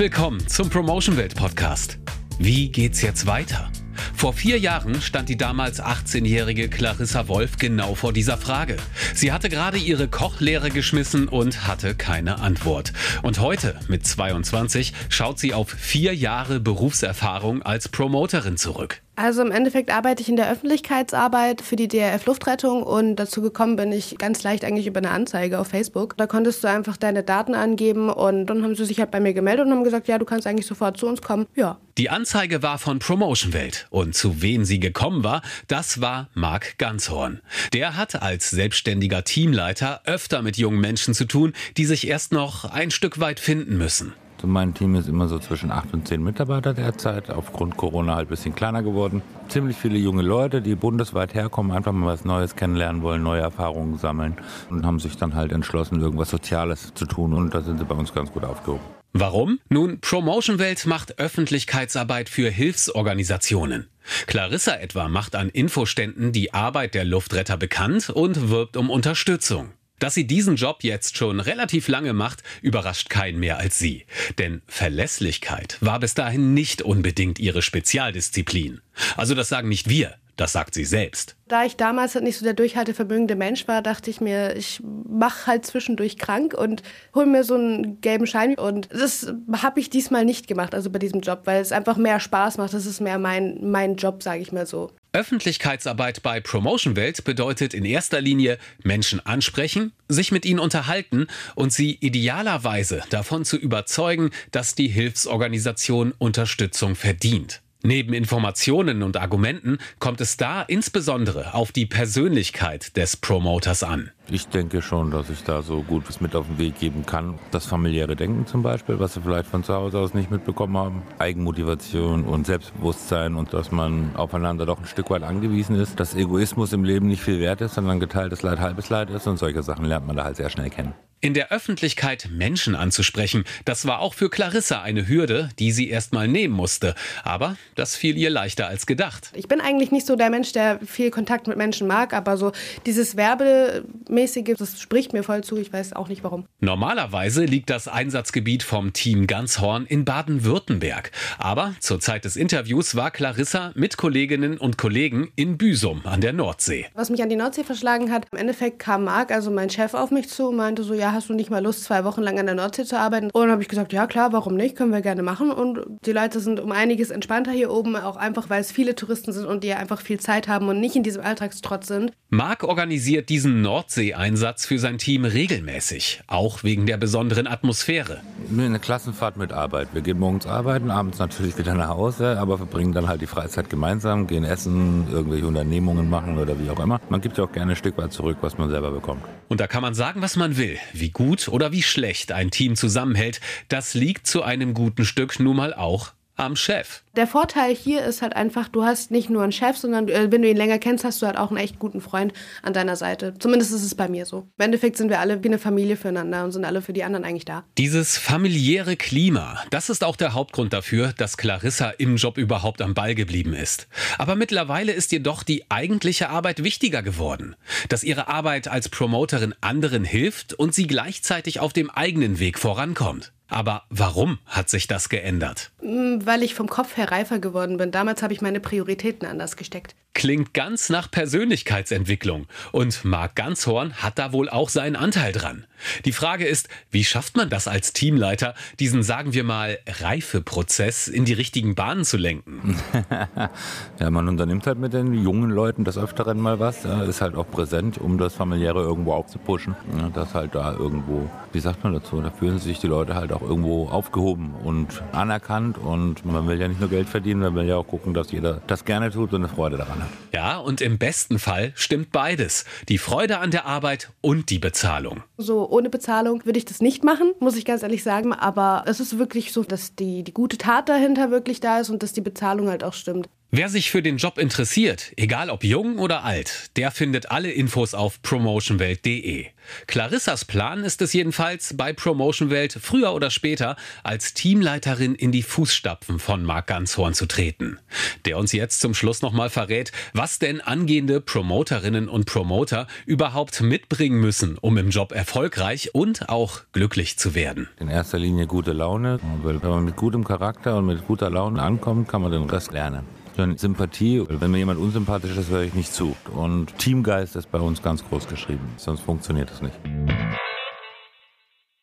willkommen zum Promotion Welt Podcast. Wie geht's jetzt weiter? Vor vier Jahren stand die damals 18-jährige Clarissa Wolf genau vor dieser Frage. Sie hatte gerade ihre Kochlehre geschmissen und hatte keine Antwort. Und heute, mit 22, schaut sie auf vier Jahre Berufserfahrung als Promoterin zurück. Also im Endeffekt arbeite ich in der Öffentlichkeitsarbeit für die DRF Luftrettung und dazu gekommen bin ich ganz leicht eigentlich über eine Anzeige auf Facebook. Da konntest du einfach deine Daten angeben und dann haben sie sich halt bei mir gemeldet und haben gesagt, ja, du kannst eigentlich sofort zu uns kommen. Ja. Die Anzeige war von Promotion Welt und zu wem sie gekommen war, das war Marc Ganzhorn. Der hat als selbstständiger Teamleiter öfter mit jungen Menschen zu tun, die sich erst noch ein Stück weit finden müssen. Mein Team ist immer so zwischen acht und zehn Mitarbeiter derzeit, aufgrund Corona halt ein bisschen kleiner geworden. Ziemlich viele junge Leute, die bundesweit herkommen, einfach mal was Neues kennenlernen wollen, neue Erfahrungen sammeln und haben sich dann halt entschlossen, irgendwas Soziales zu tun und da sind sie bei uns ganz gut aufgehoben. Warum? Nun, Promotion Welt macht Öffentlichkeitsarbeit für Hilfsorganisationen. Clarissa etwa macht an Infoständen die Arbeit der Luftretter bekannt und wirbt um Unterstützung. Dass sie diesen Job jetzt schon relativ lange macht, überrascht keinen mehr als sie. Denn Verlässlichkeit war bis dahin nicht unbedingt ihre Spezialdisziplin. Also das sagen nicht wir, das sagt sie selbst. Da ich damals halt nicht so der durchhaltevermögende Mensch war, dachte ich mir, ich mache halt zwischendurch krank und hole mir so einen gelben Schein. Und das habe ich diesmal nicht gemacht, also bei diesem Job, weil es einfach mehr Spaß macht. Das ist mehr mein, mein Job, sage ich mal so. Öffentlichkeitsarbeit bei Promotion Welt bedeutet in erster Linie Menschen ansprechen, sich mit ihnen unterhalten und sie idealerweise davon zu überzeugen, dass die Hilfsorganisation Unterstützung verdient. Neben Informationen und Argumenten kommt es da insbesondere auf die Persönlichkeit des Promoters an. Ich denke schon, dass ich da so gut was mit auf den Weg geben kann. Das familiäre Denken zum Beispiel, was sie vielleicht von zu Hause aus nicht mitbekommen haben. Eigenmotivation und Selbstbewusstsein und dass man aufeinander doch ein Stück weit angewiesen ist. Dass Egoismus im Leben nicht viel wert ist, sondern geteiltes Leid halbes Leid ist und solche Sachen lernt man da halt sehr schnell kennen. In der Öffentlichkeit Menschen anzusprechen, das war auch für Clarissa eine Hürde, die sie erst mal nehmen musste. Aber das fiel ihr leichter als gedacht. Ich bin eigentlich nicht so der Mensch, der viel Kontakt mit Menschen mag, aber so dieses Werbemäßige, das spricht mir voll zu. Ich weiß auch nicht warum. Normalerweise liegt das Einsatzgebiet vom Team Ganzhorn in Baden-Württemberg. Aber zur Zeit des Interviews war Clarissa mit Kolleginnen und Kollegen in Büsum an der Nordsee. Was mich an die Nordsee verschlagen hat, im Endeffekt kam Marc, also mein Chef, auf mich zu und meinte so, ja, hast du nicht mal Lust, zwei Wochen lang an der Nordsee zu arbeiten? Und dann habe ich gesagt, ja klar, warum nicht? Können wir gerne machen. Und die Leute sind um einiges entspannter hier oben, auch einfach, weil es viele Touristen sind und die einfach viel Zeit haben und nicht in diesem Alltagstrotz sind. Marc organisiert diesen Nordsee-Einsatz für sein Team regelmäßig, auch wegen der besonderen Atmosphäre. Eine Klassenfahrt mit Arbeit. Wir gehen morgens arbeiten, abends natürlich wieder nach Hause, aber verbringen dann halt die Freizeit gemeinsam, gehen essen, irgendwelche Unternehmungen machen oder wie auch immer. Man gibt ja auch gerne ein Stück weit zurück, was man selber bekommt. Und da kann man sagen, was man will. Wie gut oder wie schlecht ein Team zusammenhält, das liegt zu einem guten Stück nun mal auch am Chef. Der Vorteil hier ist halt einfach, du hast nicht nur einen Chef, sondern äh, wenn du ihn länger kennst, hast du halt auch einen echt guten Freund an deiner Seite. Zumindest ist es bei mir so. Im Endeffekt sind wir alle wie eine Familie füreinander und sind alle für die anderen eigentlich da. Dieses familiäre Klima, das ist auch der Hauptgrund dafür, dass Clarissa im Job überhaupt am Ball geblieben ist. Aber mittlerweile ist jedoch die eigentliche Arbeit wichtiger geworden. Dass ihre Arbeit als Promoterin anderen hilft und sie gleichzeitig auf dem eigenen Weg vorankommt. Aber warum hat sich das geändert? Mm, weil ich vom Kopf her reifer geworden bin. Damals habe ich meine Prioritäten anders gesteckt. Klingt ganz nach Persönlichkeitsentwicklung. Und Marc Ganzhorn hat da wohl auch seinen Anteil dran. Die Frage ist, wie schafft man das als Teamleiter, diesen, sagen wir mal, Reifeprozess in die richtigen Bahnen zu lenken? ja, man unternimmt halt mit den jungen Leuten des Öfteren mal was, ja, ist halt auch präsent, um das Familiäre irgendwo aufzupuschen. Ja, dass halt da irgendwo, wie sagt man dazu, da fühlen sich die Leute halt auch irgendwo aufgehoben und anerkannt und man will ja nicht nur Geld verdienen, man will ja auch gucken, dass jeder das gerne tut und eine Freude daran hat. Ja, und im besten Fall stimmt beides. Die Freude an der Arbeit und die Bezahlung. So ohne Bezahlung würde ich das nicht machen, muss ich ganz ehrlich sagen. Aber es ist wirklich so, dass die, die gute Tat dahinter wirklich da ist und dass die Bezahlung halt auch stimmt. Wer sich für den Job interessiert, egal ob jung oder alt, der findet alle Infos auf promotionwelt.de. Clarissas Plan ist es jedenfalls, bei Promotion Welt früher oder später als Teamleiterin in die Fußstapfen von Marc Ganzhorn zu treten. Der uns jetzt zum Schluss nochmal verrät, was denn angehende Promoterinnen und Promoter überhaupt mitbringen müssen, um im Job erfolgreich und auch glücklich zu werden. In erster Linie gute Laune, weil wenn man mit gutem Charakter und mit guter Laune ankommt, kann man den Rest lernen. Dann Sympathie, wenn mir jemand unsympathisch ist, höre ich nicht zu. Und Teamgeist ist bei uns ganz groß geschrieben, sonst funktioniert es nicht.